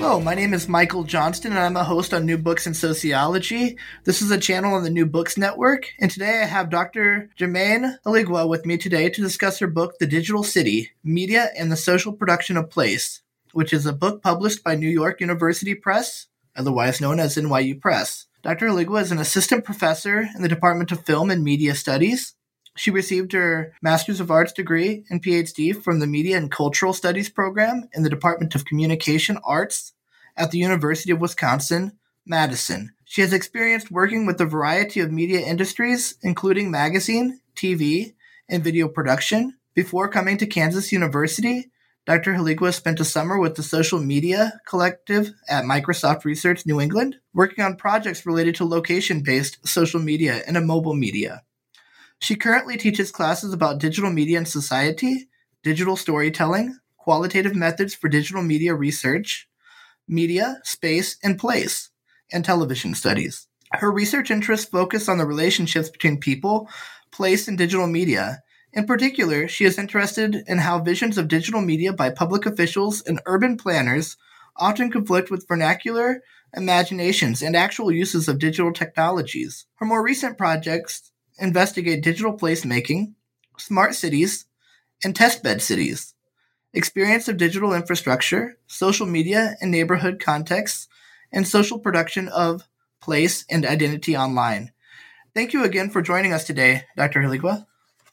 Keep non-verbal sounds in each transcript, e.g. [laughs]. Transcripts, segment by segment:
Hello, my name is Michael Johnston, and I'm a host on New Books in Sociology. This is a channel on the New Books Network, and today I have Dr. Germaine Halegoua with me today to discuss her book, The Digital City Media and the Social Production of Place, which is a book published by New York University Press, otherwise known as NYU Press. Dr. Halegoua is an assistant professor in the Department of Film and Media Studies. She received her Master's of Arts degree and PhD from the Media and Cultural Studies program in the Department of Communication Arts at the University of Wisconsin, Madison. She has experienced working with a variety of media industries, including magazine, TV, and video production. Before coming to Kansas University, Dr. Halegoua spent a summer with the Social Media Collective at Microsoft Research New England, working on projects related to location based social media and mobile media. She currently teaches classes about digital media and society, digital storytelling, qualitative methods for digital media research, media, space, and place, and television studies. Her research interests focus on the relationships between people, place, and digital media. In particular, she is interested in how visions of digital media by public officials and urban planners often conflict with vernacular imaginations and actual uses of digital technologies. Her more recent projects investigate digital placemaking, smart cities, and testbed cities, experience of digital infrastructure, social media and neighborhood contexts, and social production of place and identity online. Thank you again for joining us today, Dr. Halegoua.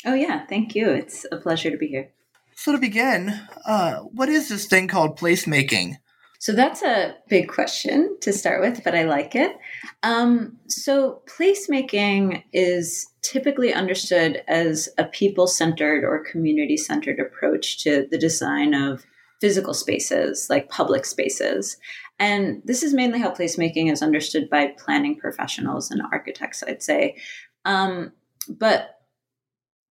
Oh, yeah, thank you. It's a pleasure to be here. So, to begin, uh, what is this thing called placemaking? So that's a big question to start with, but I like it. Um, so placemaking is typically understood as a people centered or community centered approach to the design of physical spaces, like public spaces. And this is mainly how placemaking is understood by planning professionals and architects, I'd say. Um, but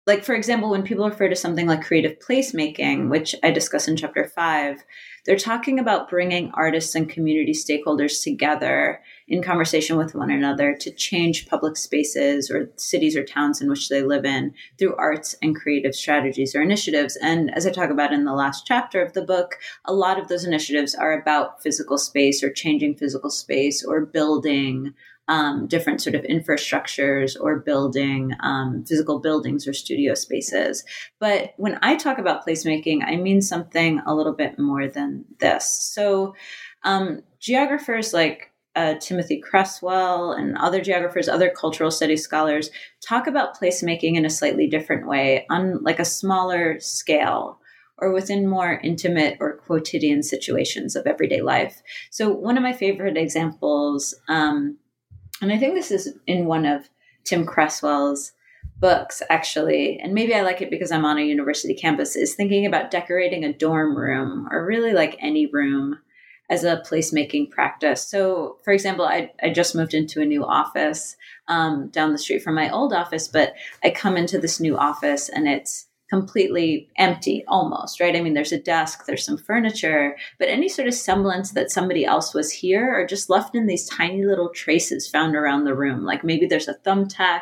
like for example when people refer to something like creative placemaking mm-hmm. which i discuss in chapter 5 they're talking about bringing artists and community stakeholders together in conversation with one another to change public spaces or cities or towns in which they live in through arts and creative strategies or initiatives. And as i talk about in the last chapter of the book a lot of those initiatives are about physical space or changing physical space or building um, different sort of infrastructures or building um, physical buildings or studio spaces. But when I talk about placemaking, I mean something a little bit more than this. So, um, geographers like uh, Timothy Cresswell and other geographers, other cultural studies scholars talk about placemaking in a slightly different way on like a smaller scale or within more intimate or quotidian situations of everyday life. So one of my favorite examples um, and I think this is in one of Tim Cresswell's books, actually, and maybe I like it because I'm on a university campus, is thinking about decorating a dorm room or really like any room as a placemaking practice. So, for example, I, I just moved into a new office um, down the street from my old office, but I come into this new office and it's completely empty almost, right? I mean, there's a desk, there's some furniture, but any sort of semblance that somebody else was here are just left in these tiny little traces found around the room. Like maybe there's a thumbtack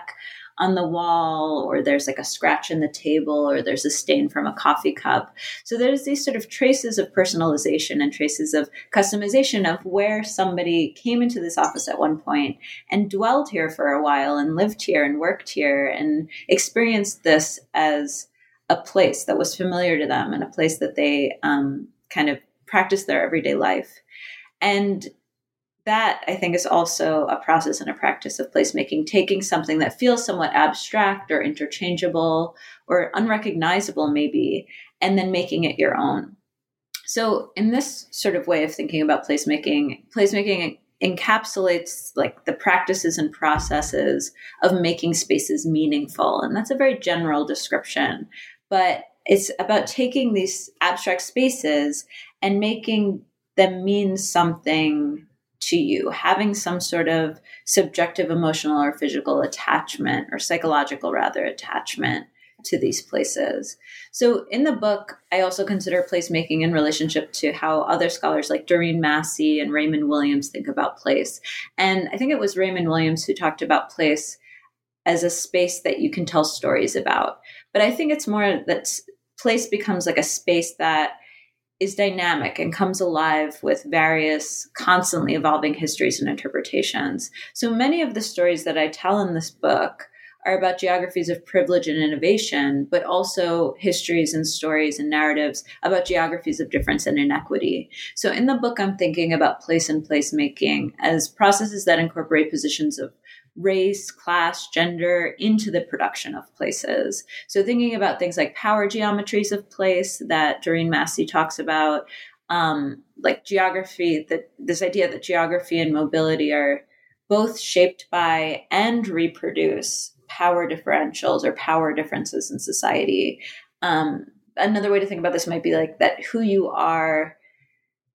on the wall, or there's like a scratch in the table, or there's a stain from a coffee cup. So there's these sort of traces of personalization and traces of customization of where somebody came into this office at one point and dwelled here for a while and lived here and worked here and experienced this as a place that was familiar to them and a place that they um, kind of practice their everyday life. And that I think is also a process and a practice of placemaking, taking something that feels somewhat abstract or interchangeable or unrecognizable, maybe, and then making it your own. So, in this sort of way of thinking about placemaking, placemaking encapsulates like the practices and processes of making spaces meaningful. And that's a very general description, but it's about taking these abstract spaces and making them mean something to you, having some sort of subjective emotional or physical attachment or psychological rather attachment to these places. So in the book, I also consider placemaking in relationship to how other scholars like Doreen Massey and Raymond Williams think about place. And I think it was Raymond Williams who talked about place as a space that you can tell stories about. But I think it's more that place becomes like a space that is dynamic and comes alive with various constantly evolving histories and interpretations. So many of the stories that I tell in this book are about geographies of privilege and innovation, but also histories and stories and narratives about geographies of difference and inequity. So in the book, I'm thinking about place and placemaking as processes that incorporate positions of race, class, gender into the production of places. So thinking about things like power geometries of place that Doreen Massey talks about, um, like geography, that this idea that geography and mobility are both shaped by and reproduce power differentials or power differences in society. Um, another way to think about this might be like that who you are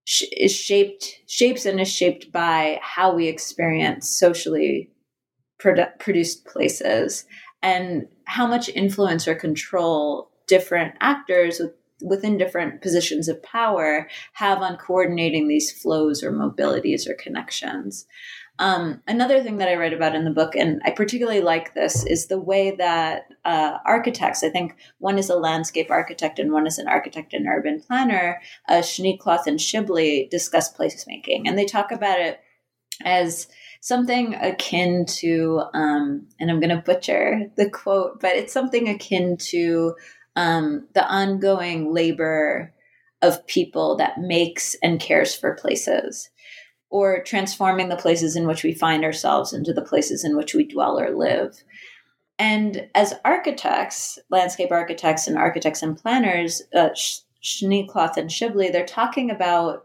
sh- is shaped shapes and is shaped by how we experience socially produ- produced places and how much influence or control different actors with, within different positions of power have on coordinating these flows or mobilities or connections. Um, another thing that I write about in the book, and I particularly like this, is the way that uh, architects, I think one is a landscape architect and one is an architect and urban planner, uh, Schneekloth and Shibley discuss placemaking. And they talk about it as something akin to, um, and I'm going to butcher the quote, but it's something akin to um, the ongoing labor of people that makes and cares for places or transforming the places in which we find ourselves into the places in which we dwell or live. And as architects, landscape architects and architects and planners, uh, Schneekloth and Shibley, they're talking about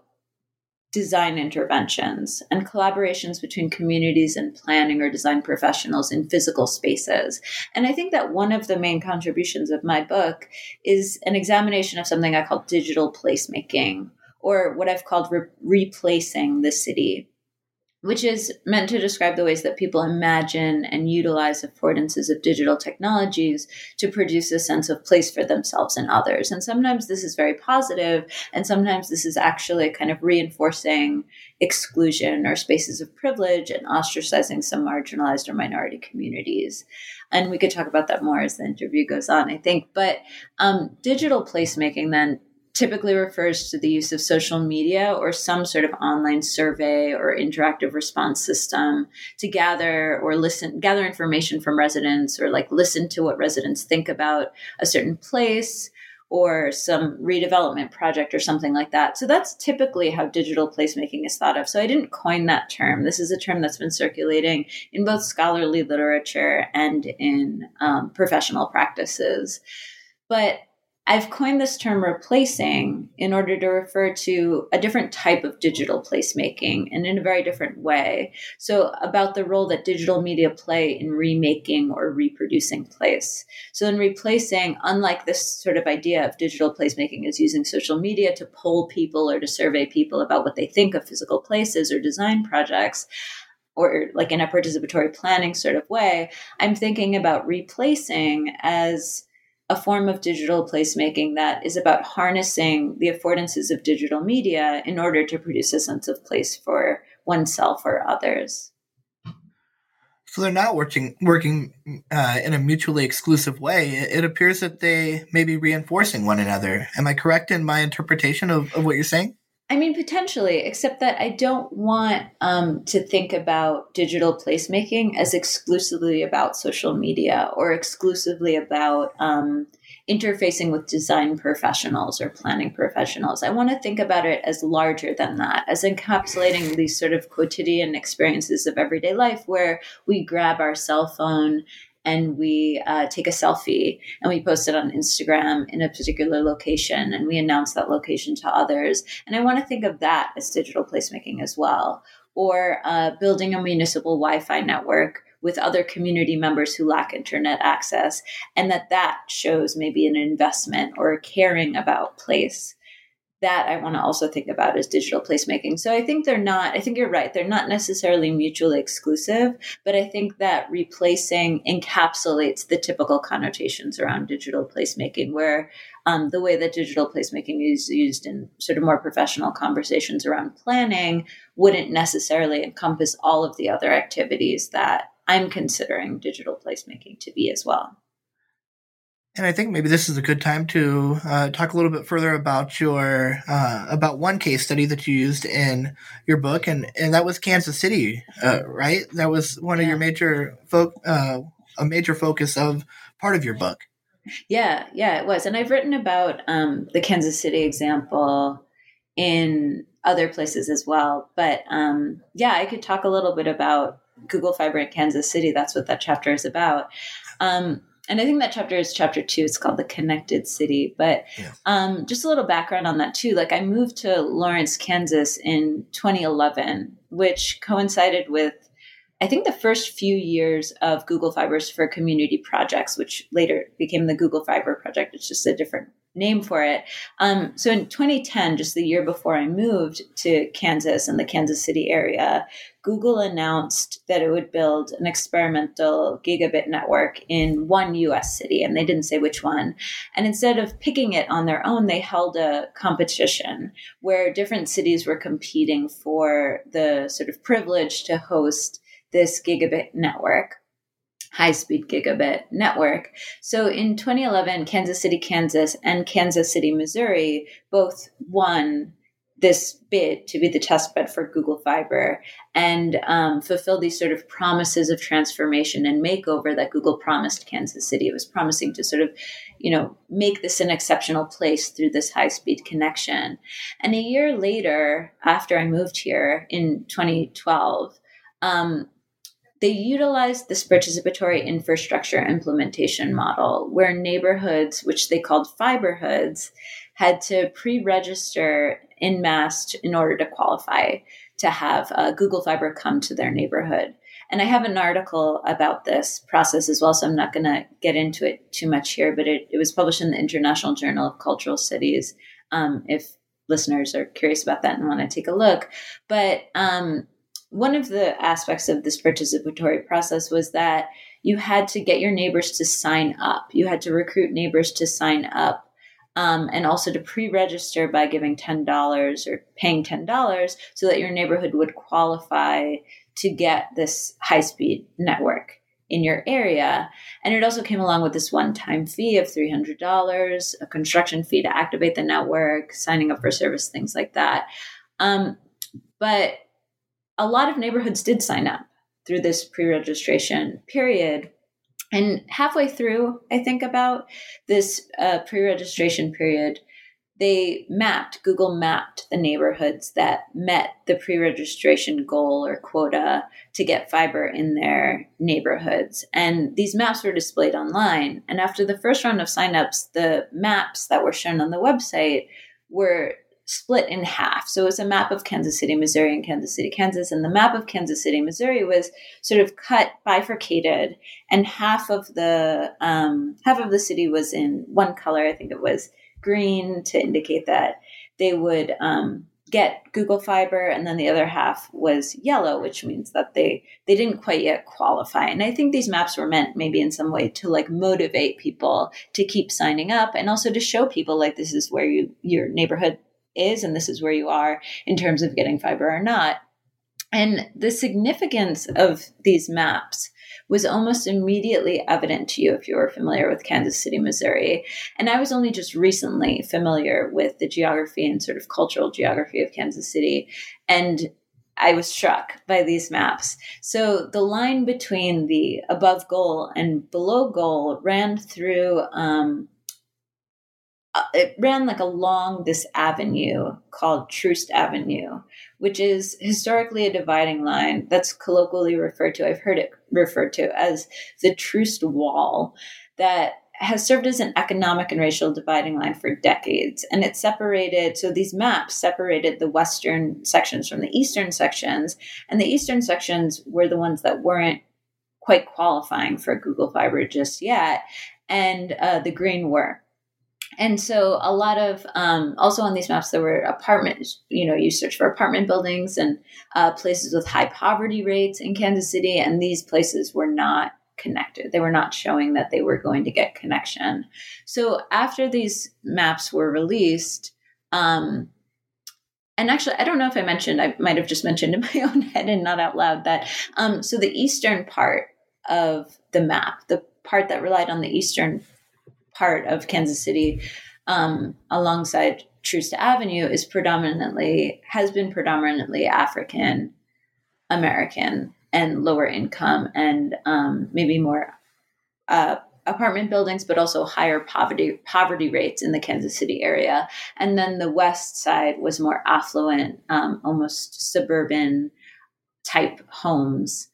design interventions and collaborations between communities and planning or design professionals in physical spaces. And I think that one of the main contributions of my book is an examination of something I call digital placemaking or what I've called re- replacing the city, which is meant to describe the ways that people imagine and utilize affordances of digital technologies to produce a sense of place for themselves and others. And sometimes this is very positive, and sometimes this is actually kind of reinforcing exclusion or spaces of privilege and ostracizing some marginalized or minority communities. And we could talk about that more as the interview goes on, I think. But um, digital placemaking then typically refers to the use of social media or some sort of online survey or interactive response system to gather or listen gather information from residents or like listen to what residents think about a certain place or some redevelopment project or something like that. So that's typically how digital placemaking is thought of. So I didn't coin that term. This is a term that's been circulating in both scholarly literature and in um, professional practices. But I've coined this term replacing in order to refer to a different type of digital placemaking and in a very different way. So, about the role that digital media play in remaking or reproducing place. So, in replacing, unlike this sort of idea of digital placemaking is using social media to poll people or to survey people about what they think of physical places or design projects, or like in a participatory planning sort of way, I'm thinking about replacing as a form of digital placemaking that is about harnessing the affordances of digital media in order to produce a sense of place for oneself or others. So they're not working working uh, in a mutually exclusive way. It appears that they may be reinforcing one another. Am I correct in my interpretation of, of what you're saying? I mean, potentially, except that I don't want um, to think about digital placemaking as exclusively about social media or exclusively about um, interfacing with design professionals or planning professionals. I want to think about it as larger than that, as encapsulating these sort of quotidian experiences of everyday life where we grab our cell phone and we uh, take a selfie and we post it on Instagram in a particular location and we announce that location to others. And I want to think of that as digital placemaking as well. Or uh, building a municipal Wi Fi network with other community members who lack internet access, and that that shows maybe an investment or caring about place that I want to also think about as digital placemaking. So I think they're not, I think you're right, they're not necessarily mutually exclusive, but I think that replacing encapsulates the typical connotations around digital placemaking, where um, the way that digital placemaking is used in sort of more professional conversations around planning wouldn't necessarily encompass all of the other activities that I'm considering digital placemaking to be as well. And I think maybe this is a good time to uh, talk a little bit further about your uh, about one case study that you used in your book, and and that was Kansas City, uh, right? That was one yeah. of your major folk uh, a major focus of part of your book. Yeah, yeah, it was, and I've written about um, the Kansas City example in other places as well. But um, yeah, I could talk a little bit about Google Fiber in Kansas City. That's what that chapter is about. Um, and I think that chapter is chapter two. It's called the Connected City. But yeah. um, just a little background on that too. Like I moved to Lawrence, Kansas in 2011, which coincided with I think the first few years of Google Fibers for community projects, which later became the Google Fiber project. It's just a different name for it. Um, so in 2010, just the year before I moved to Kansas and the Kansas City area, Google announced that it would build an experimental gigabit network in one US city, and they didn't say which one. And instead of picking it on their own, they held a competition where different cities were competing for the sort of privilege to host this gigabit network high speed gigabit network. So in 2011, Kansas City, Kansas, and Kansas City, Missouri both won this bid to be the test bed for Google Fiber and um, fulfill these sort of promises of transformation and makeover that Google promised Kansas City. It was promising to sort of, you know, make this an exceptional place through this high speed connection. And a year later, after I moved here in 2012, um, they utilized this participatory infrastructure implementation model where neighborhoods, which they called fiberhoods, had to pre register in mass in order to qualify to have uh, Google Fiber come to their neighborhood. And I have an article about this process as well, so I'm not going to get into it too much here, but it, it, was published in the International Journal of Cultural Cities. Um, if listeners are curious about that and want to take a look. But um, one of the aspects of this participatory process was that you had to get your neighbors to sign up. You had to recruit neighbors to sign up um, and also to pre register by giving $10 or paying $10 so that your neighborhood would qualify to get this high speed network in your area. And it also came along with this one time fee of $300, a construction fee to activate the network, signing up for service, things like that. Um, but a lot of neighborhoods did sign up through this pre-registration period. And halfway through i think about this uh, pre-registration period they mapped google mapped the neighborhoods that met the pre-registration goal or quota to get fiber in their neighborhoods. And these maps were displayed online. And after the first round of signups the maps that were shown on the website were split in half. So it was a map of Kansas City, Missouri, and Kansas City, Kansas. And the map of Kansas City, Missouri was sort of cut, bifurcated, and half of the um, half of the city was in one color. I think it was green to indicate that they would um, get Google Fiber, and then the other half was yellow, which means that they they didn't quite yet qualify. And I think these maps were meant maybe in some way to like motivate people to keep signing up, and also to show people like this is where you your neighborhood is and this is where you are in terms of getting fiber or not. And the significance of these maps was almost immediately evident to you if you were familiar with Kansas City, Missouri. And I was only just recently familiar with the geography and sort of cultural geography of Kansas City. And I was struck by these maps. So the line between the above goal and below goal ran through um, it ran like along this avenue called Troost Avenue, which is historically a dividing line that's colloquially referred to, I've heard it referred to as the Troost Wall, that has served as an economic and racial dividing line for decades. And it separated, so these maps separated the Western sections from the Eastern sections. And the Eastern sections were the ones that weren't quite qualifying for Google Fiber just yet. And uh, the green were. And so a lot of um, also on these maps there were apartments. You know, you search for apartment buildings and uh, places with high poverty rates in Kansas City, and these places were not connected. They were not showing that they were going to get connection. So after these maps were released, um, and actually, I don't know if I mentioned, I might have just mentioned in [laughs] my own head and not out loud that. Um, so the eastern part of the map, the part that relied on the eastern part of Kansas City, um, alongside Troost Avenue, is predominantly has been predominantly African American and lower income and um, maybe more uh, apartment buildings, but also higher poverty poverty rates in the Kansas City area. And then the west side was more affluent, um, almost suburban type homes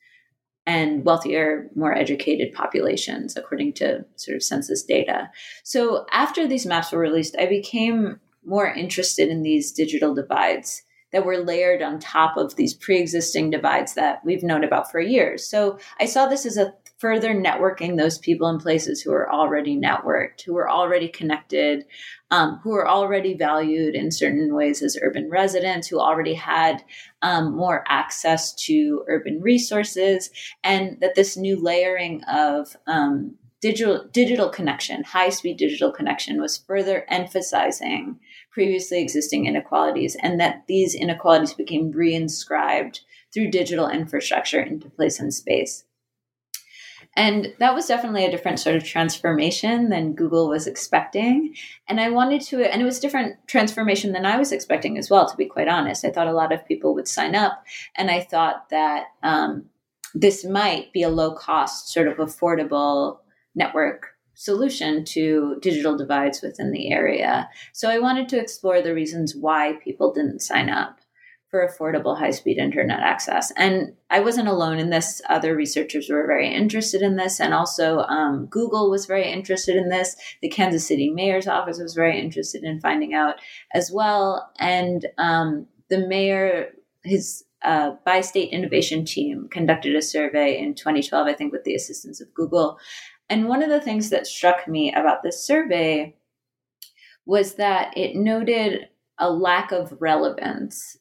and wealthier, more educated populations, according to sort of census data. So after these maps were released, I became more interested in these digital divides that were layered on top of these pre-existing divides that we've known about for years. So I saw this as a further networking those people in places who are already networked, who are already connected, um, who are already valued in certain ways as urban residents, who already had um, more access to urban resources, and that this new layering of um, digital digital connection, high speed digital connection, was further emphasizing previously existing inequalities, and that these inequalities became reinscribed through digital infrastructure into place and space. And that was definitely a different sort of transformation than Google was expecting. And I wanted to, and it was different transformation than I was expecting as well, to be quite honest. I thought a lot of people would sign up, and I thought that um, this might be a low cost, sort of affordable network solution to digital divides within the area. So I wanted to explore the reasons why people didn't sign up for affordable high speed internet access. And I wasn't alone in this. Other researchers were very interested in this. And also, um, Google was very interested in this. The Kansas City mayor's office was very interested in finding out as well. And um, the mayor, his uh, bi state innovation team conducted a survey in 2012, I think, with the assistance of Google. And one of the things that struck me about this survey was that it noted a lack of relevance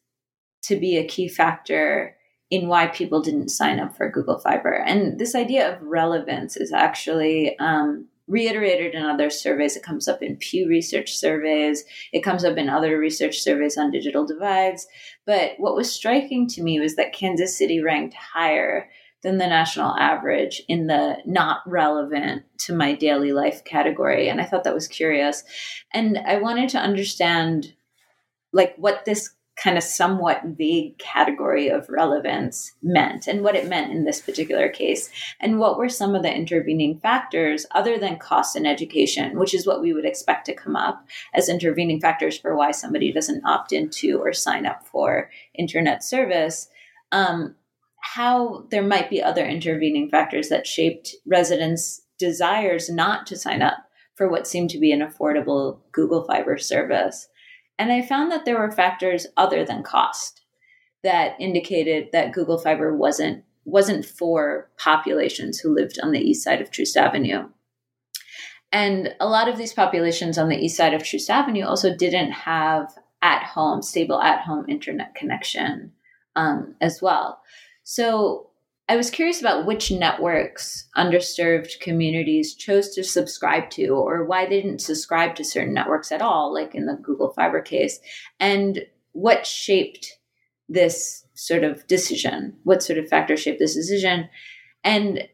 to be a key factor in why people didn't sign up for Google Fiber. And this idea of relevance is actually um, reiterated in other surveys. It comes up in Pew Research surveys, it comes up in other research surveys on digital divides. But what was striking to me was that Kansas City ranked higher than the national average in the not relevant to my daily life category. And I thought that was curious. And I wanted to understand like what this kind of somewhat vague category of relevance meant and what it meant in this particular case and what were some of the intervening factors other than cost and education which is what we would expect to come up as intervening factors for why somebody doesn't opt into or sign up for internet service um, how there might be other intervening factors that shaped residents' desires not to sign up for what seemed to be an affordable Google Fiber service. And I found that there were factors other than cost that indicated that Google Fiber wasn't wasn't for populations who lived on the east side of Troost Avenue. And a lot of these populations on the east side of Troost Avenue also didn't have at home, stable at home internet connection um, as well. So I was curious about which networks underserved communities chose to subscribe to, or why they didn't subscribe to certain networks at all, like in the Google Fiber case, and what shaped this sort of decision, what sort of factor shaped this decision. And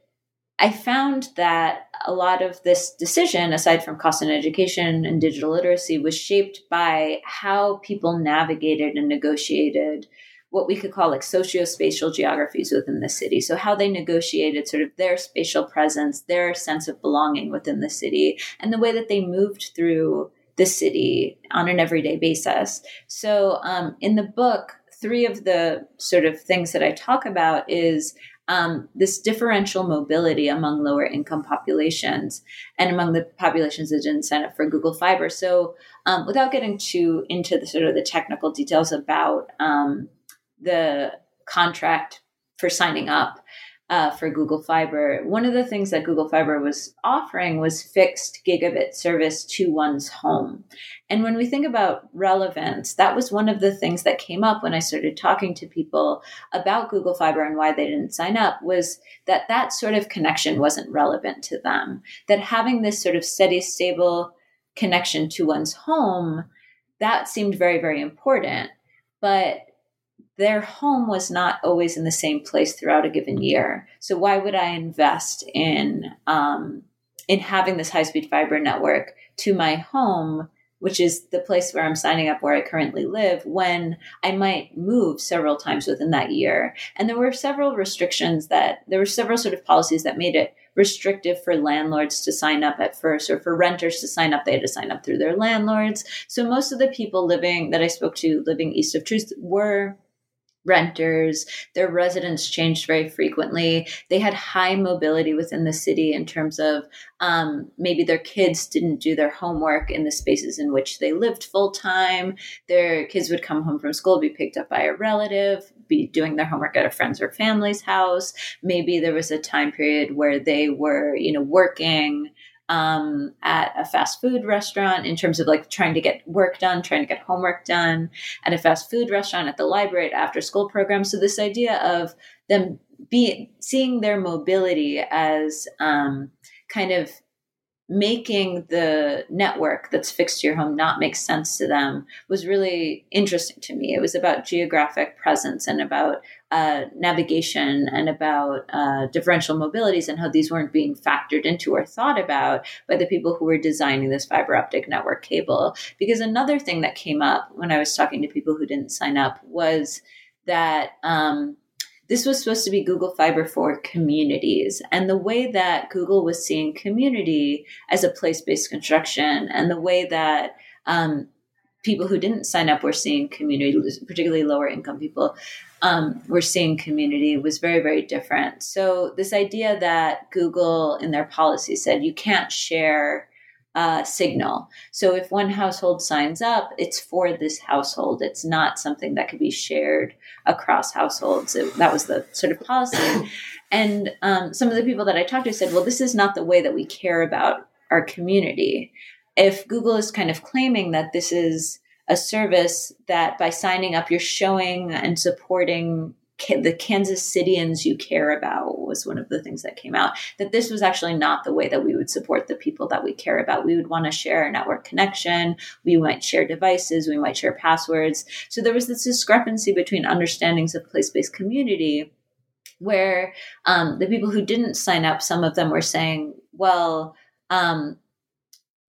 I found that a lot of this decision, aside from cost and education and digital literacy, was shaped by how people navigated and negotiated what we could call like socio-spatial geographies within the city. So how they negotiated sort of their spatial presence, their sense of belonging within the city, and the way that they moved through the city on an everyday basis. So um, in the book, three of the sort of things that I talk about is um, this differential mobility among lower income populations and among the populations that didn't sign up for Google Fiber. So, um, without getting too into the sort of the technical details about um, the contract for signing up, uh, for Google Fiber, one of the things that Google Fiber was offering was fixed gigabit service to one's home. And when we think about relevance, that was one of the things that came up when I started talking to people about Google Fiber and why they didn't sign up was that that sort of connection wasn't relevant to them. That having this sort of steady, stable connection to one's home, that seemed very, very important. But their home was not always in the same place throughout a given year. So why would I invest in um, in having this high speed fiber network to my home, which is the place where I'm signing up where I currently live, when I might move several times within that year? And there were several restrictions that there were several sort of policies that made it restrictive for landlords to sign up at first or for renters to sign up they had to sign up through their landlords so most of the people living that i spoke to living east of Troost were renters. Their residents changed very frequently. They had high mobility within the city in terms of um, maybe their kids didn't do their homework in the spaces in which they lived full time. Their kids would come home from school, be picked up by a relative, be doing their homework at a friend's or family's house. Maybe there was a time period where they were, you know, working um, at a fast food restaurant in terms of like trying to get work done, trying to get homework done at a fast food restaurant, at the library, at after school program. So this idea of them be seeing their mobility as um, kind of making the network that's fixed to your home not make sense to them was really interesting to me. It was about geographic presence and about uh, navigation and about uh, differential mobilities and how these weren't being factored into or thought about by the people who were designing this fiber optic network cable. Because another thing that came up when I was talking to people who didn't sign up was that um, this was supposed to be Google Fiber for communities. And the way that Google was seeing community as a place based construction, and the way that um, people who didn't sign up were seeing community, particularly lower income people, um, were seeing community was very, very different. So, this idea that Google in their policy said you can't share uh, signal. So if one household signs up, it's for this household. It's not something that could be shared across households. It, that was the sort of policy. [coughs] And um, some of the people that I talked to said, well, this is not the way that we care about our community. If Google is kind of claiming that this is a service that by signing up, you're showing and supporting the Kansas Citians you care about was one of the things that came out. That this was actually not the way that we would support the people that we care about. We would want to share a network connection. We might share devices. We might share passwords. So there was this discrepancy between understandings of place based community where um, the people who didn't sign up, some of them were saying, well, um,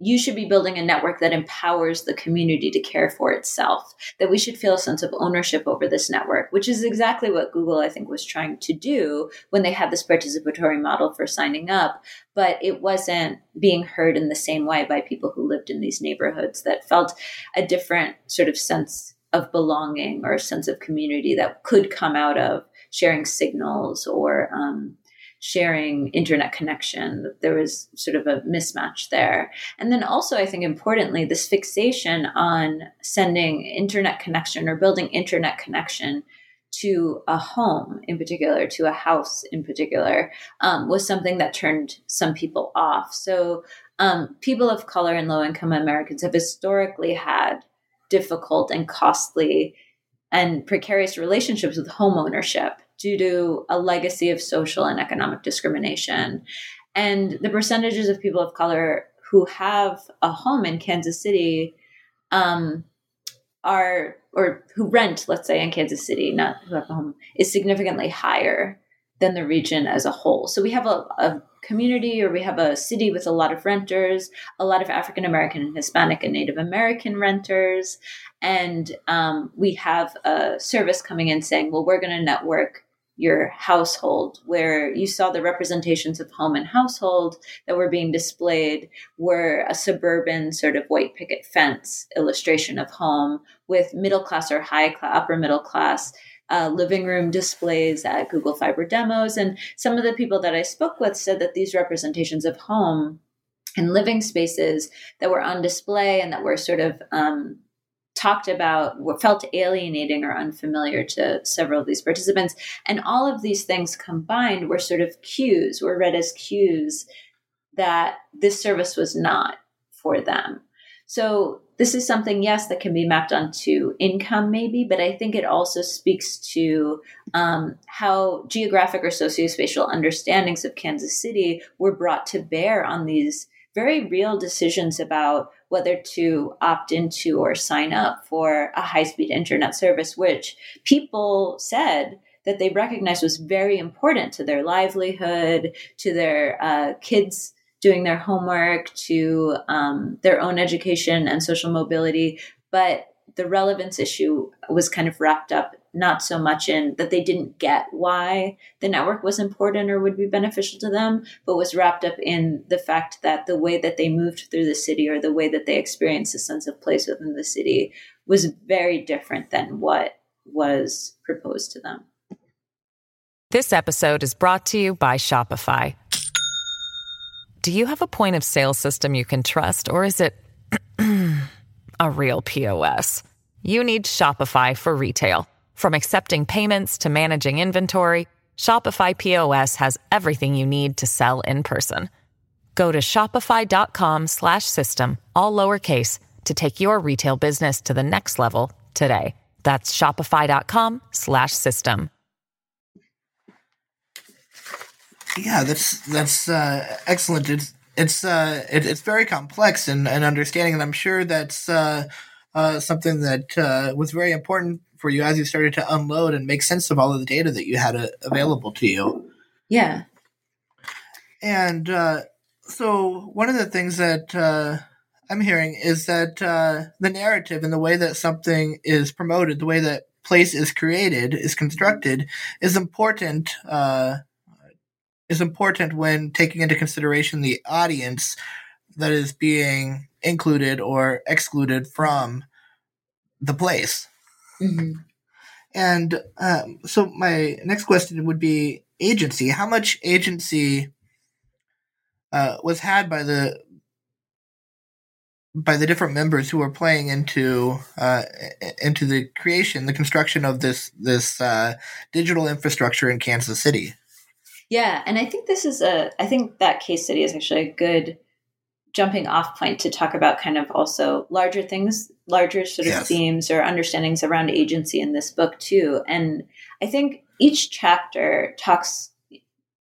you should be building a network that empowers the community to care for itself, that we should feel a sense of ownership over this network, which is exactly what Google, I think, was trying to do when they had this participatory model for signing up. But it wasn't being heard in the same way by people who lived in these neighborhoods that felt a different sort of sense of belonging or a sense of community that could come out of sharing signals or um, sharing internet connection. There was sort of a mismatch there. And then also, I think importantly, this fixation on sending internet connection or building internet connection to a home in particular, to a house in particular, um, was something that turned some people off. So, um, people of color and low income Americans have historically had difficult and costly and precarious relationships with home ownership due to a legacy of social and economic discrimination. And the percentages of people of color who have a home in Kansas City um, are, or who rent, let's say, in Kansas City, not who have a home, is significantly higher than the region as a whole. So we have a, a community or we have a city with a lot of renters, a lot of African American and Hispanic and Native American renters. And um, we have a service coming in saying, well, we're going to network your household, where you saw the representations of home and household that were being displayed were a suburban sort of white picket fence illustration of home with middle class or high class, upper middle class uh, living room displays at Google Fiber demos. And some of the people that I spoke with said that these representations of home and living spaces that were on display and that were sort of um, talked about were felt alienating or unfamiliar to several of these participants. And all of these things combined were sort of cues, were read as cues that this service was not for them. So this is something, yes, that can be mapped onto income, maybe, but I think it also speaks to um, how geographic or sociospatial understandings of Kansas City were brought to bear on these very real decisions about whether to opt into or sign up for a high speed internet service, which people said that they recognized was very important to their livelihood, to their uh, kids' doing their homework, to um, their own education and social mobility. But the relevance issue was kind of wrapped up not so much in that they didn't get why the network was important or would be beneficial to them, but was wrapped up in the fact that the way that they moved through the city or the way that they experienced a sense of place within the city was very different than what was proposed to them. This episode is brought to you by Shopify. Do you have a point of sale system you can trust, or is it [clears throat] a real POS? You need Shopify for retail. From accepting payments to managing inventory, Shopify POS has everything you need to sell in person. Go to shopify.com/system all lowercase to take your retail business to the next level today. That's shopify.com/system. Yeah, that's that's uh, excellent. It's it's uh, it, it's very complex and, and understanding, and I'm sure that's uh, uh, something that uh, was very important for you as you started to unload and make sense of all of the data that you had uh, available to you. Yeah. And uh, so one of the things that uh, I'm hearing is that uh, the narrative and the way that something is promoted, the way that place is created, is constructed, is important. Uh, is important when taking into consideration the audience that is being included or excluded from the place. Mm-hmm. And um, so my next question would be agency. How much agency uh, was had by the by the different members who were playing into uh, into the creation, the construction of this this uh, digital infrastructure in Kansas City? Yeah, and I think this is a I think that case study is actually a good jumping off point to talk about kind of also larger things, larger sort of yes. themes or understandings around agency in this book too. And I think each chapter talks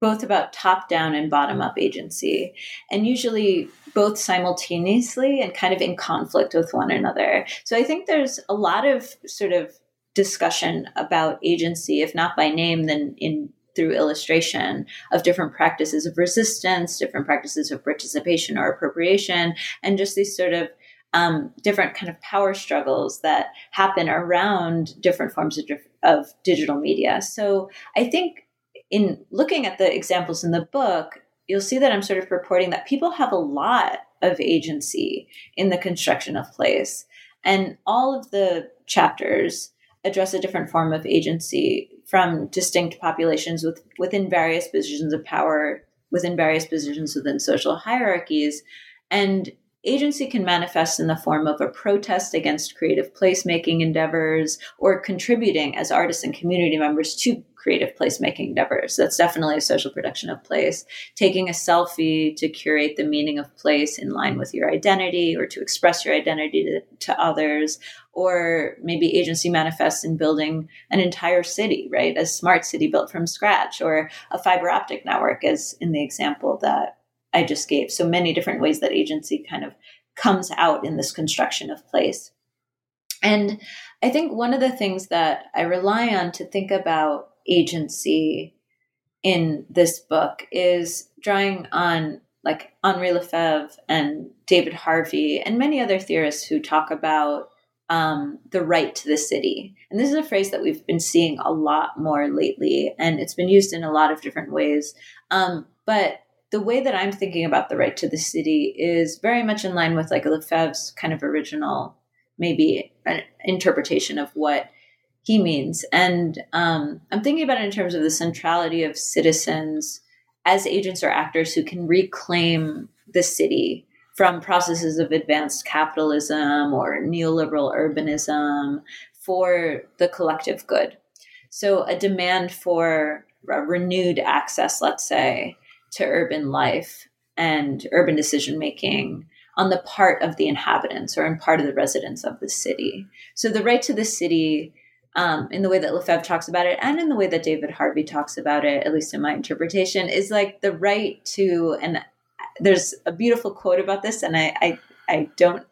both about top down and bottom up agency, and usually both simultaneously and kind of in conflict with one another. So I think there's a lot of sort of discussion about agency, if not by name, then in through illustration of different practices of resistance, different practices of participation or appropriation, and just these sort of um, different kind of power struggles that happen around different forms of, of digital media. So I think in looking at the examples in the book, you'll see that I'm sort of reporting that people have a lot of agency in the construction of place. And all of the chapters address a different form of agency from distinct populations with, within various positions of power, within various positions within social hierarchies. And agency can manifest in the form of a protest against creative placemaking endeavors or contributing as artists and community members to creative placemaking endeavors. That's definitely a social production of place. Taking a selfie to curate the meaning of place in line with your identity or to express your identity to, to others, or maybe agency manifests in building an entire city, right? A smart city built from scratch, or a fiber optic network, as in the example that I just gave. So many different ways that agency kind of comes out in this construction of place. And I think one of the things that I rely on to think about agency in this book is drawing on like Henri Lefebvre and David Harvey and many other theorists who talk about um, the right to the city. And this is a phrase that we've been seeing a lot more lately, and it's been used in a lot of different ways. Um, but the way that I'm thinking about the right to the city is very much in line with like Lefebvre's kind of original, maybe an interpretation of what he means. And um, I'm thinking about it in terms of the centrality of citizens as agents or actors who can reclaim the city from processes of advanced capitalism or neoliberal urbanism for the collective good. So, a demand for a renewed access, let's say, to urban life and urban decision making on the part of the inhabitants or in part of the residents of the city. So, the right to the city um, in the way that Lefebvre talks about it and in the way that David Harvey talks about it, at least in my interpretation, is like the right to, and there's a beautiful quote about this, and I, I, I don't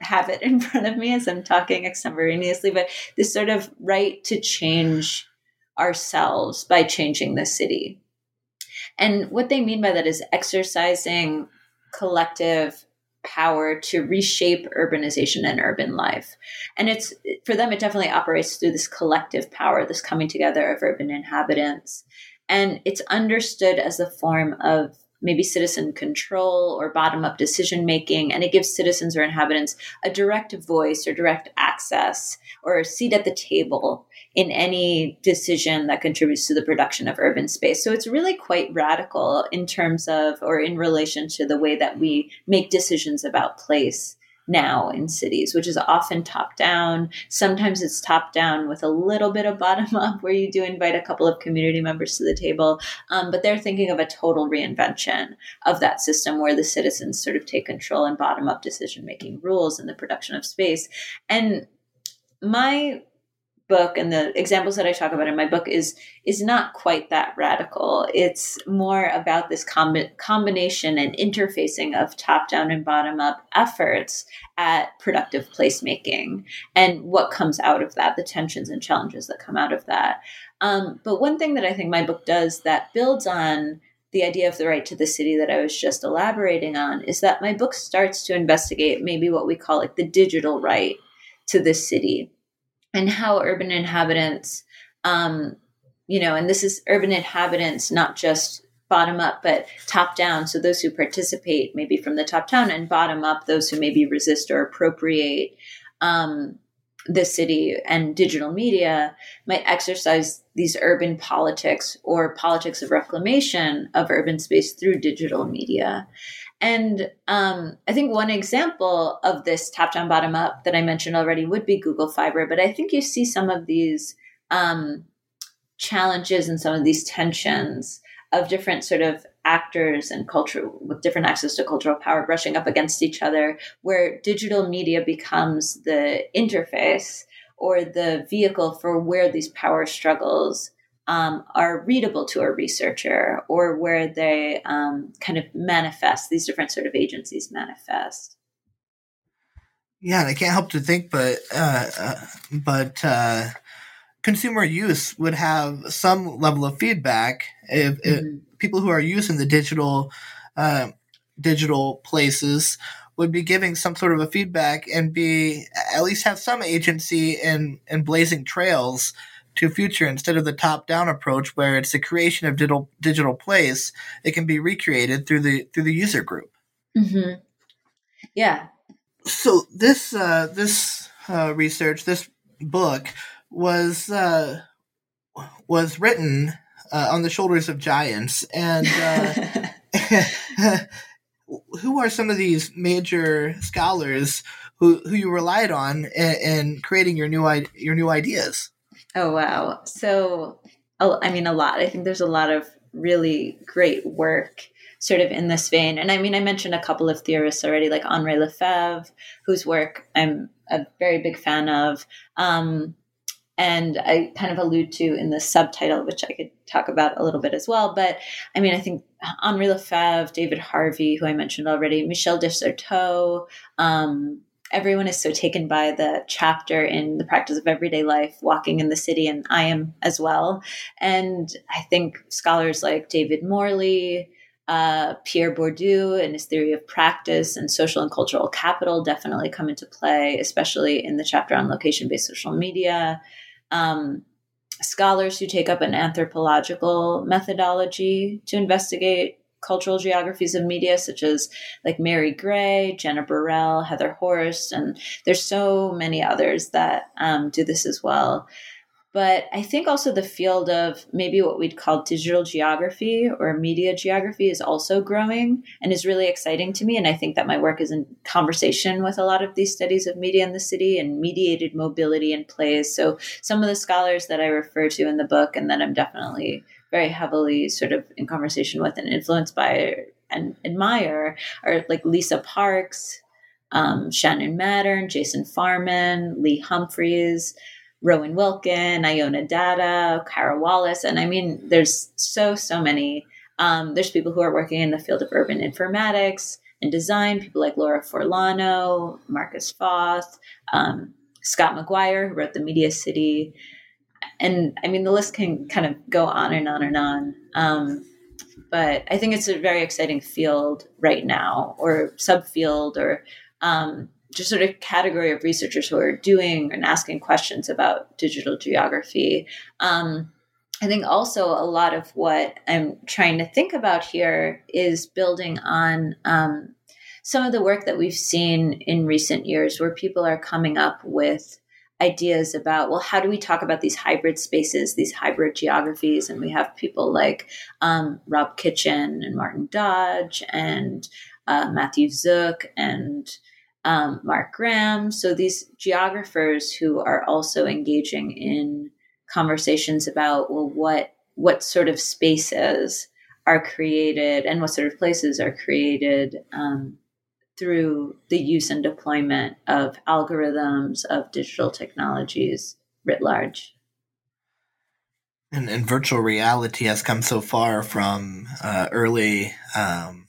have it [laughs] in front of me as I'm talking extemporaneously, but this sort of right to change ourselves by changing the city. And what they mean by that is exercising collective power to reshape urbanization and urban life. And it's for them, it definitely operates through this collective power, this coming together of urban inhabitants. And it's understood as a form of maybe citizen control or bottom up decision making. And it gives citizens or inhabitants a direct voice or direct access or a seat at the table in any decision that contributes to the production of urban space. So it's really quite radical in terms of or in relation to the way that we make decisions about place now in cities, which is often top down. Sometimes it's top down with a little bit of bottom [laughs] up, where you do invite a couple of community members to the table. Um, but they're thinking of a total reinvention of that system where the citizens sort of take control and bottom up decision making rules in the production of space. And my book and the examples that I talk about in my book is is not quite that radical. It's more about this com- combination and interfacing of top down and bottom up efforts at productive placemaking and what comes out of that, the tensions and challenges that come out of that. Um, but one thing that I think my book does that builds on the idea of the right to the city that I was just elaborating on is that my book starts to investigate maybe what we call like the digital right to the city and how urban inhabitants, um, you know, and this is urban inhabitants, not just bottom up, but top down. So those who participate maybe from the top down and bottom up, those who maybe resist or appropriate um, the city and digital media might exercise these urban politics or politics of reclamation of urban space through digital media. And um, I think one example of this top down, bottom up that I mentioned already would be Google Fiber. But I think you see some of these um, challenges and some of these tensions of different sort of actors and culture with different access to cultural power brushing up against each other, where digital media becomes the interface or the vehicle for where these power struggles um, are readable to a researcher or where they um, kind of manifest these different sort of agencies manifest yeah and i can't help to think but uh, uh, but uh, consumer use would have some level of feedback if, mm-hmm. if people who are using the digital uh, digital places would be giving some sort of a feedback and be at least have some agency in in blazing trails to future instead of the top down approach where it's the creation of digital digital place it can be recreated through the through the user group. Mm-hmm. yeah. So this uh, this uh, research this book was uh, was written uh, on the shoulders of giants and uh, [laughs] who are some of these major scholars who, who you relied on in, in creating your new your new ideas Oh, wow. So, I mean, a lot. I think there's a lot of really great work sort of in this vein. And I mean, I mentioned a couple of theorists already, like Henri Lefebvre, whose work I'm a very big fan of. Um, and I kind of allude to in the subtitle, which I could talk about a little bit as well. But I mean, I think Henri Lefebvre, David Harvey, who I mentioned already, Michel de um, everyone is so taken by the chapter in the practice of everyday life, walking in the city, and I am as well. And I think scholars like David Morley, Uh, Pierre Bourdieu and his theory of practice and social and cultural capital definitely come into play, especially in the chapter on location based social media. Um, scholars who take up an anthropological methodology to investigate cultural geographies of media, such as like Mary Gray, Jenna Burrell, Heather Horst, and there's so many others that um, do this as well. But I think also the field of maybe what we'd call digital geography or media geography is also growing and is really exciting to me. And I think that my work is in conversation with a lot of these studies of media in the city and mediated mobility and plays. So some of the scholars that I refer to in the book and that I'm definitely very heavily sort of in conversation with and influenced by and admire are like Lisa Parks, um, Shannon Mattern, Jason Farman, Lee Humphreys, Rowan Wilken, Iona Data, Kara Wallace. And I mean, there's so, so many. Um, there's people who are working in the field of urban informatics and design, people like Laura Forlano, Marcus Foth, um, Scott McQuire, who wrote The Media City. And I mean, the list can kind of go on and on and on. Um, but I think it's a very exciting field right now, or subfield, or um, just sort of category of researchers who are doing and asking questions about digital geography. Um, I think also a lot of what I'm trying to think about here is building on um, some of the work that we've seen in recent years where people are coming up with ideas about well how do we talk about these hybrid spaces these hybrid geographies and we have people like um, rob kitchin and martin dodge and uh, matthew zook and um, Mark Graham. So these geographers who are also engaging in conversations about well, what what sort of spaces are created and what sort of places are created um, through the use and deployment of algorithms of digital technologies writ large. And, and virtual reality has come so far from uh, early um,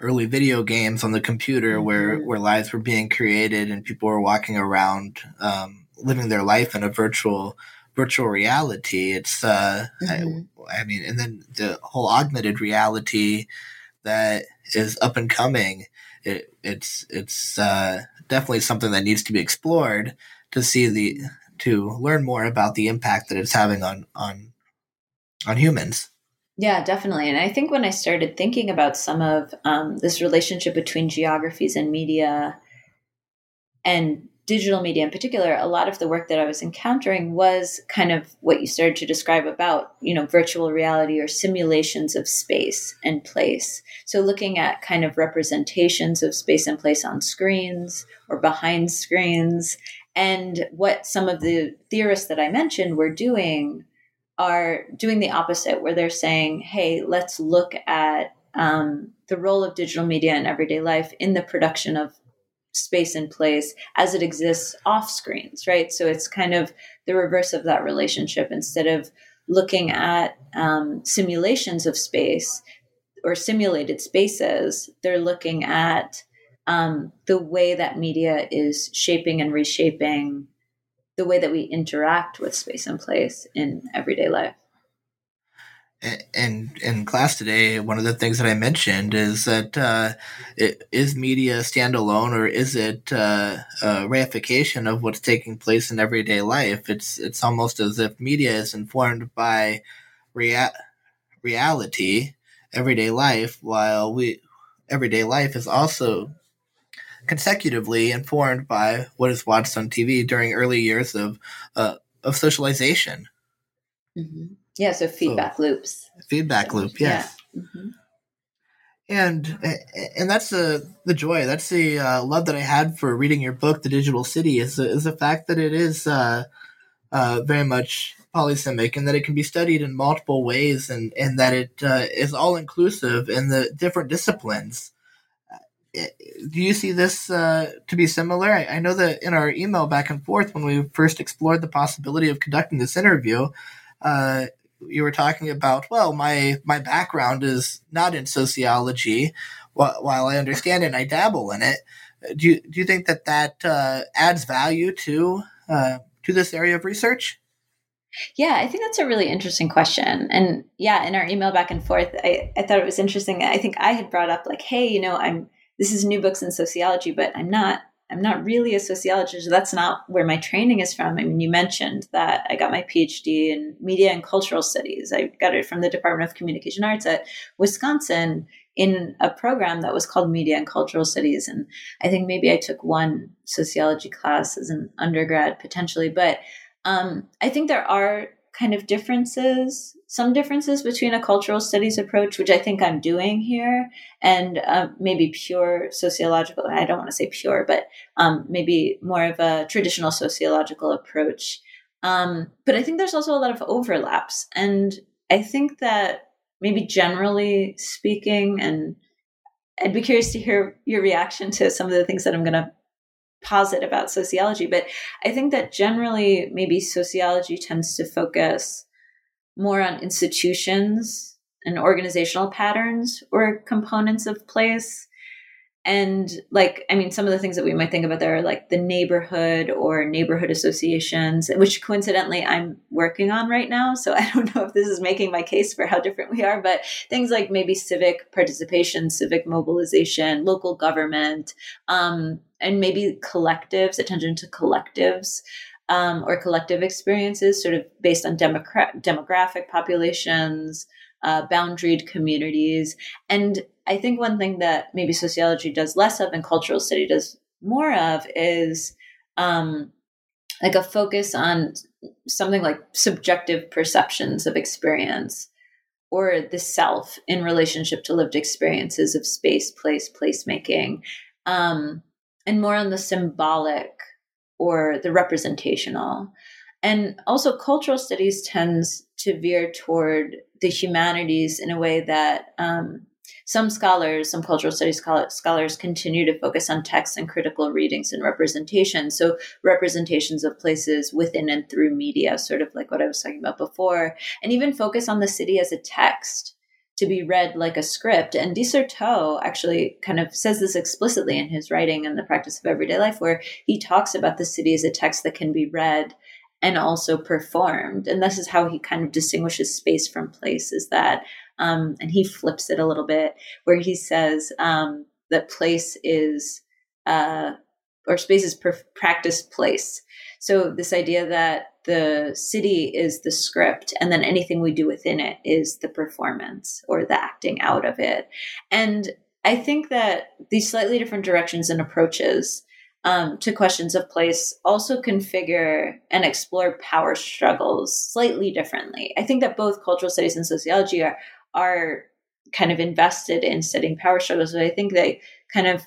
early video games on the computer mm-hmm. where where lives were being created and people were walking around um, living their life in a virtual virtual reality it's uh mm-hmm. I, I, mean and then the whole augmented reality that is up and coming it, it's it's uh, definitely something that needs to be explored to see the to learn more about the impact that it's having on on on humans yeah, definitely. And I think when I started thinking about some of um, this relationship between geographies and media and digital media in particular, a lot of the work that I was encountering was kind of what you started to describe about, you know, virtual reality or simulations of space and place. So looking at kind of representations of space and place on screens or behind screens and what some of the theorists that I mentioned were doing are doing the opposite, where they're saying, hey, let's look at um, the role of digital media in everyday life in the production of space and place as it exists off screens, right? So it's kind of the reverse of that relationship. Instead of looking at um, simulations of space or simulated spaces, they're looking at um, the way that media is shaping and reshaping the way that we interact with space and place in everyday life. And in class today, one of the things that I mentioned is that uh, it, is media standalone or is it uh, a reification of what's taking place in everyday life? It's it's almost as if media is informed by rea- reality, everyday life, while we everyday life is also consecutively informed by what is watched on TV during early years of uh, of socialization. Mm-hmm. Yeah, so feedback so, loops. Feedback loop, yes. Yeah. Mm-hmm. And and that's the the joy. That's the uh, love that I had for reading your book, The Digital City, is the, is the fact that it is uh, uh, very much polysemic and that it can be studied in multiple ways and, and that it uh, is all inclusive in the different disciplines do you see this uh, to be similar? I, I, know that in our email back and forth when we first explored the possibility of conducting this interview, uh, you were talking about, well, my my background is not in sociology, while, I understand it and I dabble in it. Do you do you think that that uh, adds value to uh, to this area of research? Yeah, I think that's a really interesting question. And yeah, in our email back and forth, I, I thought it was interesting. I think I had brought up like, hey, you know, I'm this is new books in sociology, but I'm not I'm not really a sociologist. That's not where my training is from. I mean, you mentioned that I got my PhD in media and cultural studies. I got it from the Department of Communication Arts at Wisconsin in a program that was called Media and Cultural Studies. And I think maybe I took one sociology class as an undergrad potentially. But um, I think there are kind of differences, some differences between a cultural studies approach, which I think I'm doing here, and uh, maybe pure sociological. I don't want to say pure, but um, maybe more of a traditional sociological approach. Um, but I think there's also a lot of overlaps. And I think that maybe generally speaking, and I'd be curious to hear your reaction to some of the things that I'm going to posit about sociology. But I think that generally, maybe sociology tends to focus more on institutions and organizational patterns or components of place and like i mean some of the things that we might think about there are like the neighborhood or neighborhood associations which coincidentally i'm working on right now so [laughs] i don't know if this is making my case for how different we are but things like maybe civic participation civic mobilization local government um, and maybe collectives attention to collectives um, or collective experiences sort of based on demogra- demographic populations uh, boundaried communities. And I think one thing that maybe sociology does less of and cultural study does more of is um, like a focus on something like subjective perceptions of experience or the self in relationship to lived experiences of space, place, placemaking, um, and more on the symbolic or the representational. And also, cultural studies tends to veer toward the humanities in a way that um, some scholars, some cultural studies scholars continue to focus on texts and critical readings and representation. So, representations of places within and through media, sort of like what I was talking about before, and even focus on the city as a text to be read like a script. And de Certeau actually kind of says this explicitly in his writing and the practice of everyday life, where he talks about the city as a text that can be read and also performed. And this is how he kind of distinguishes space from place is that um, and he flips it a little bit where he says um, that place is uh, or space is per- practice place. So this idea that the city is the script and then anything we do within it is the performance or the acting out of it. And I think that these slightly different directions and approaches um, to questions of place also configure and explore power struggles slightly differently. I think that both cultural studies and sociology are are kind of invested in studying power struggles, but I think they kind of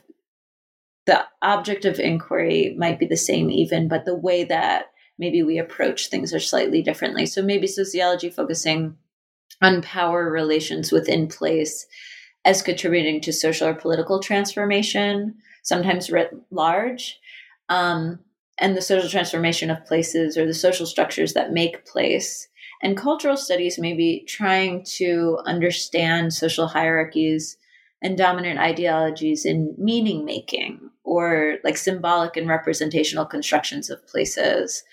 the object of inquiry might be the same even, but the way that maybe we approach things are slightly differently. So maybe sociology focusing on power relations within place as contributing to social or political transformation, sometimes writ large, um, and the social transformation of places or the social structures that make place and cultural studies may be trying to understand social hierarchies and dominant ideologies in meaning making or like symbolic and representational constructions of places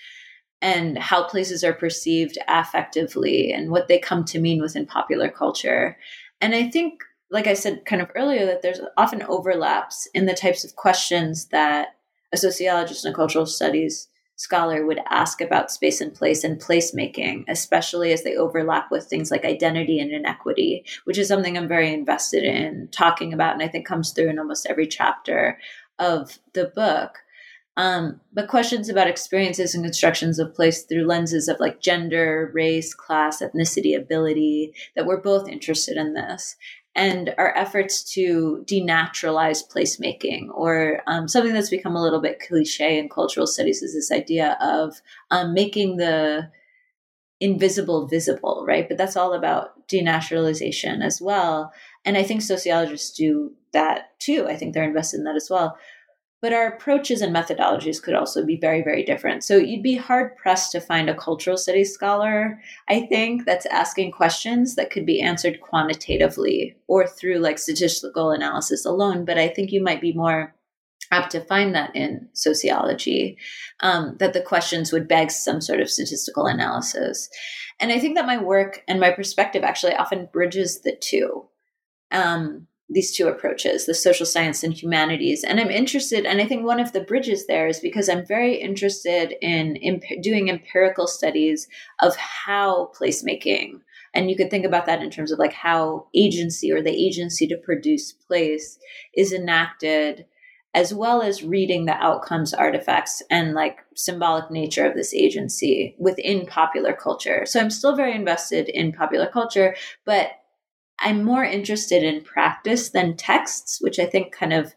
and how places are perceived affectively and what they come to mean within popular culture. And I think, like I said kind of earlier, that there's often overlaps in the types of questions that a sociologist in cultural studies scholar would ask about space and place and placemaking, especially as they overlap with things like identity and inequity, which is something I'm very invested in talking about and I think comes through in almost every chapter of the book. Um, but questions about experiences and constructions of place through lenses of like gender, race, class, ethnicity, ability, that we're both interested in this and our efforts to denaturalize placemaking, or um, something that's become a little bit cliche in cultural studies, is this idea of um, making the invisible visible, right? But that's all about denaturalization as well. And I think sociologists do that too. I think they're invested in that as well but our approaches and methodologies could also be very, very different. So you'd be hard pressed to find a cultural studies scholar, I think, that's asking questions that could be answered quantitatively or through like statistical analysis alone. But I think you might be more apt to find that in sociology, um, that the questions would beg some sort of statistical analysis. And I think that my work and my perspective actually often bridges the two. Um, these two approaches, the social science and humanities. And I'm interested, and I think one of the bridges there is because I'm very interested in imp- doing empirical studies of how placemaking, and you could think about that in terms of like how agency or the agency to produce place is enacted as well as reading the outcomes artifacts and like symbolic nature of this agency within popular culture. So I'm still very invested in popular culture, but I'm more interested in practice than texts, which I think kind of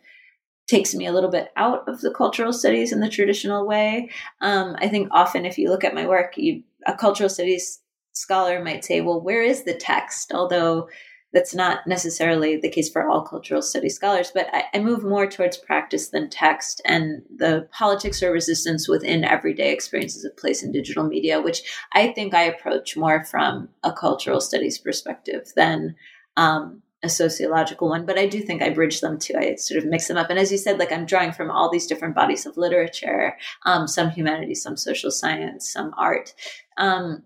takes me a little bit out of the cultural studies in the traditional way. Um, I think often if you look at my work, you, a cultural studies scholar might say, well, where is the text? Although that's not necessarily the case for all cultural studies scholars, but I, I, move more towards practice than text and the politics or resistance within everyday experiences of place in digital media, which I think I approach more from a cultural studies perspective than um, a sociological one. But I do think I bridge them too. I sort of mix them up. And as you said, like I'm drawing from all these different bodies of literature, um, some humanities, some social science, some art. Um,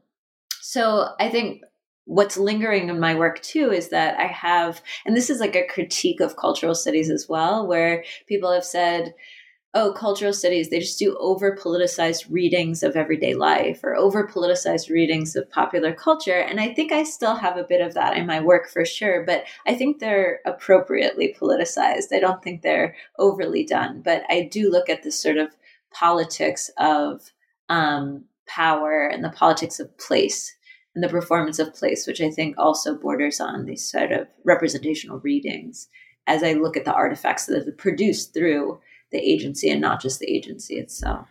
so I think what's lingering in my work too is that I have, and this is like a critique of cultural studies as well, where people have said, oh, cultural studies, they just do over politicized readings of everyday life or over politicized readings of popular culture. And I think I still have a bit of that in my work for sure, but I think they're appropriately politicized. I don't think they're overly done, but I do look at this sort of politics of um, power and the politics of place and the performance of place, which I think also borders on these sort of representational readings as I look at the artifacts that are produced through the agency and not just the agency itself.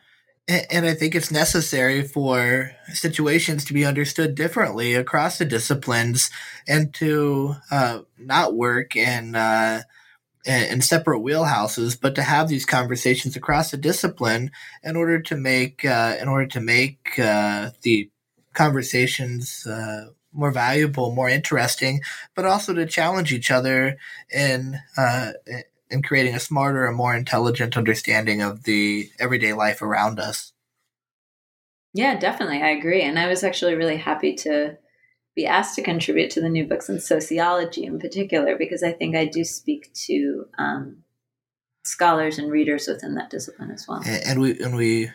And I think it's necessary for situations to be understood differently across the disciplines and to uh, not work in, uh, in separate wheelhouses, but to have these conversations across the discipline in order to make uh, in order to make uh, the conversations uh, more valuable, more interesting, but also to challenge each other in uh, in creating a smarter and more intelligent understanding of the everyday life around us. Yeah, definitely, I agree, and I was actually really happy to be asked to contribute to the new books in sociology in particular because I think I do speak to um, scholars and readers within that discipline as well. And we and we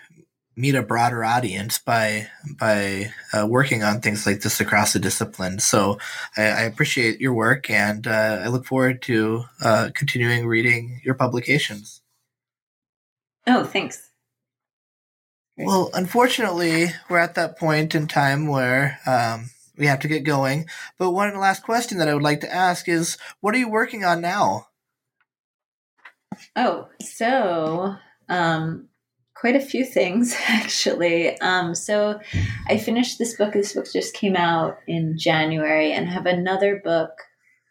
meet a broader audience by by uh, working on things like this across the discipline. So I, I appreciate your work, and uh, I look forward to uh, continuing reading your publications. Oh, thanks. Well, unfortunately, we're at that point in time where um, we have to get going. But one last question that I would like to ask is, what are you working on now? Oh, so um, quite a few things [laughs] actually. Um, so I finished this book. This book just came out in January, and have another book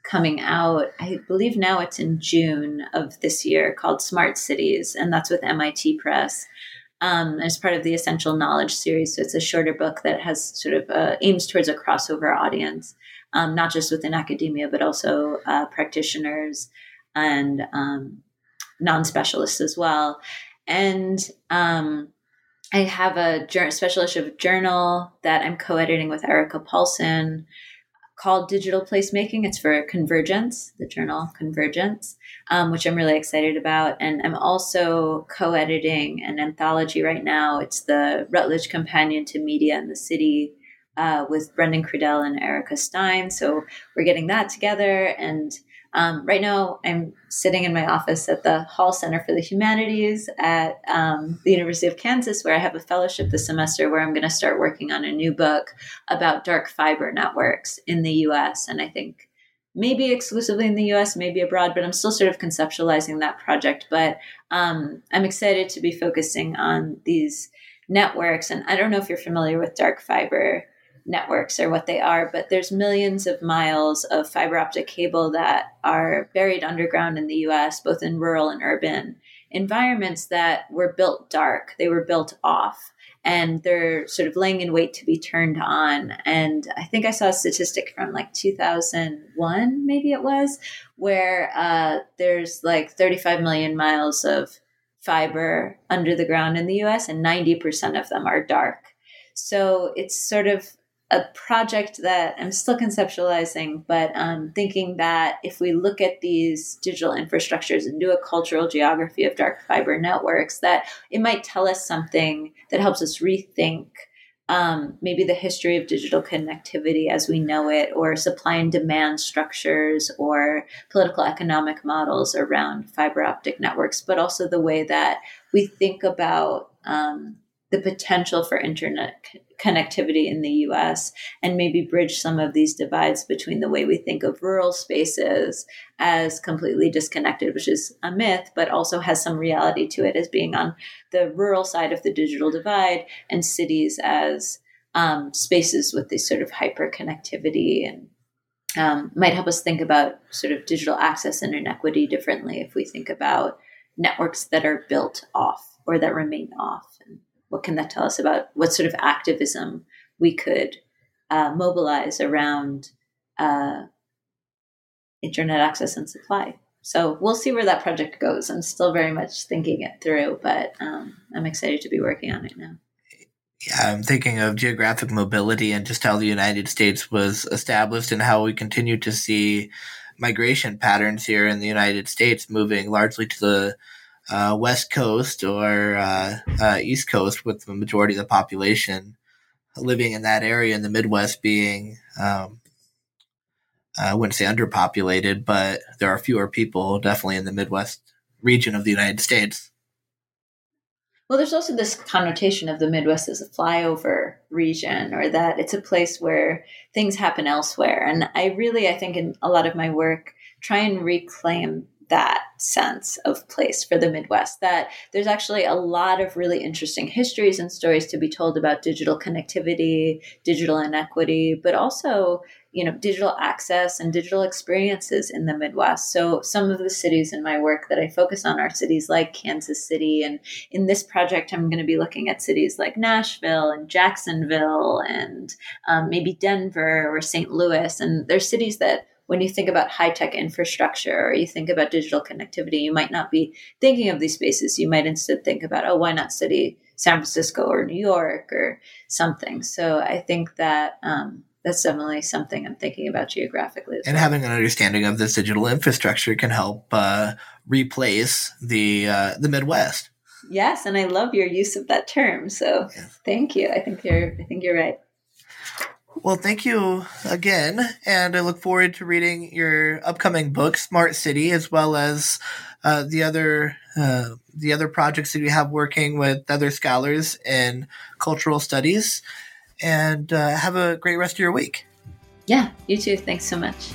coming out. I believe now it's in June of this year called Smart Cities, and that's with MIT Press. Um, as part of the Essential Knowledge series, so it's a shorter book that has sort of uh, aims towards a crossover audience, um, not just within academia, but also uh, practitioners and um, non-specialists as well. And um, I have a special issue of journal that I'm co-editing with Erika Polson called Digital Placemaking. It's for Convergence, the journal Convergence, um, which I'm really excited about. And I'm also co-editing an anthology right now. It's the Routledge Companion to Media in the City uh, with Brendan Kredell and Erica Stein. So we're getting that together and um, right now, I'm sitting in my office at the Hall Center for the Humanities at um, the University of Kansas, where I have a fellowship this semester where I'm going to start working on a new book about dark fiber networks in the US. And I think maybe exclusively in the US, maybe abroad, but I'm still sort of conceptualizing that project. But um, I'm excited to be focusing on these networks. And I don't know if you're familiar with dark fiber networks or what they are, but there's millions of miles of fiber optic cable that are buried underground in the US, both in rural and urban environments that were built dark. They were built off and they're sort of laying in wait to be turned on. And I think I saw a statistic from like 2001, maybe it was, where uh, there's like 35 million miles of fiber under the ground in the US, and 90% of them are dark. So it's sort of a project that I'm still conceptualizing, but um, thinking that if we look at these digital infrastructures and do a cultural geography of dark fiber networks, that it might tell us something that helps us rethink um, maybe the history of digital connectivity as we know it, or supply and demand structures, or political economic models around fiber optic networks, but also the way that we think about um, the potential for internet connectivity in the US and maybe bridge some of these divides between the way we think of rural spaces as completely disconnected, which is a myth, but also has some reality to it as being on the rural side of the digital divide, and cities as um, spaces with this sort of hyper connectivity and um, might help us think about sort of digital access and inequity differently if we think about networks that are built off or that remain off. And what can that tell us about what sort of activism we could uh, mobilize around uh, internet access and supply? So we'll see where that project goes. I'm still very much thinking it through, but um, I'm excited to be working on it now. Yeah, I'm thinking of geographic mobility and just how the United States was established and how we continue to see migration patterns here in the United States moving largely to the uh, West Coast or uh, uh, East Coast, with the majority of the population living in that area, and the Midwest being, um, I wouldn't say underpopulated, but there are fewer people definitely in the Midwest region of the United States. Well, there's also this connotation of the Midwest as a flyover region, or that it's a place where things happen elsewhere. And I really, I think, in a lot of my work, try and reclaim that sense of place for the Midwest. That there's actually a lot of really interesting histories and stories to be told about digital connectivity, digital inequity, but also you know digital access and digital experiences in the midwest so some of the cities in my work that i focus on are cities like kansas city and in this project i'm going to be looking at cities like nashville and jacksonville and um, maybe denver or st louis and they're cities that when you think about high tech infrastructure or you think about digital connectivity, you might not be thinking of these spaces. You might instead think about, oh, why not city San Francisco or New York or something. So I think that um, that's definitely something I'm thinking about geographically. and well. having an understanding of this digital infrastructure can help uh, replace the uh, the Midwest. Yes, and I love your use of that term. So thank you. I think you're I think you're right. Well, thank you again, and I look forward to reading your upcoming book, Smart City, as well as uh, the other uh, the other projects that you have working with other scholars in cultural studies. And uh, have a great rest of your week. Yeah, you too. Thanks so much.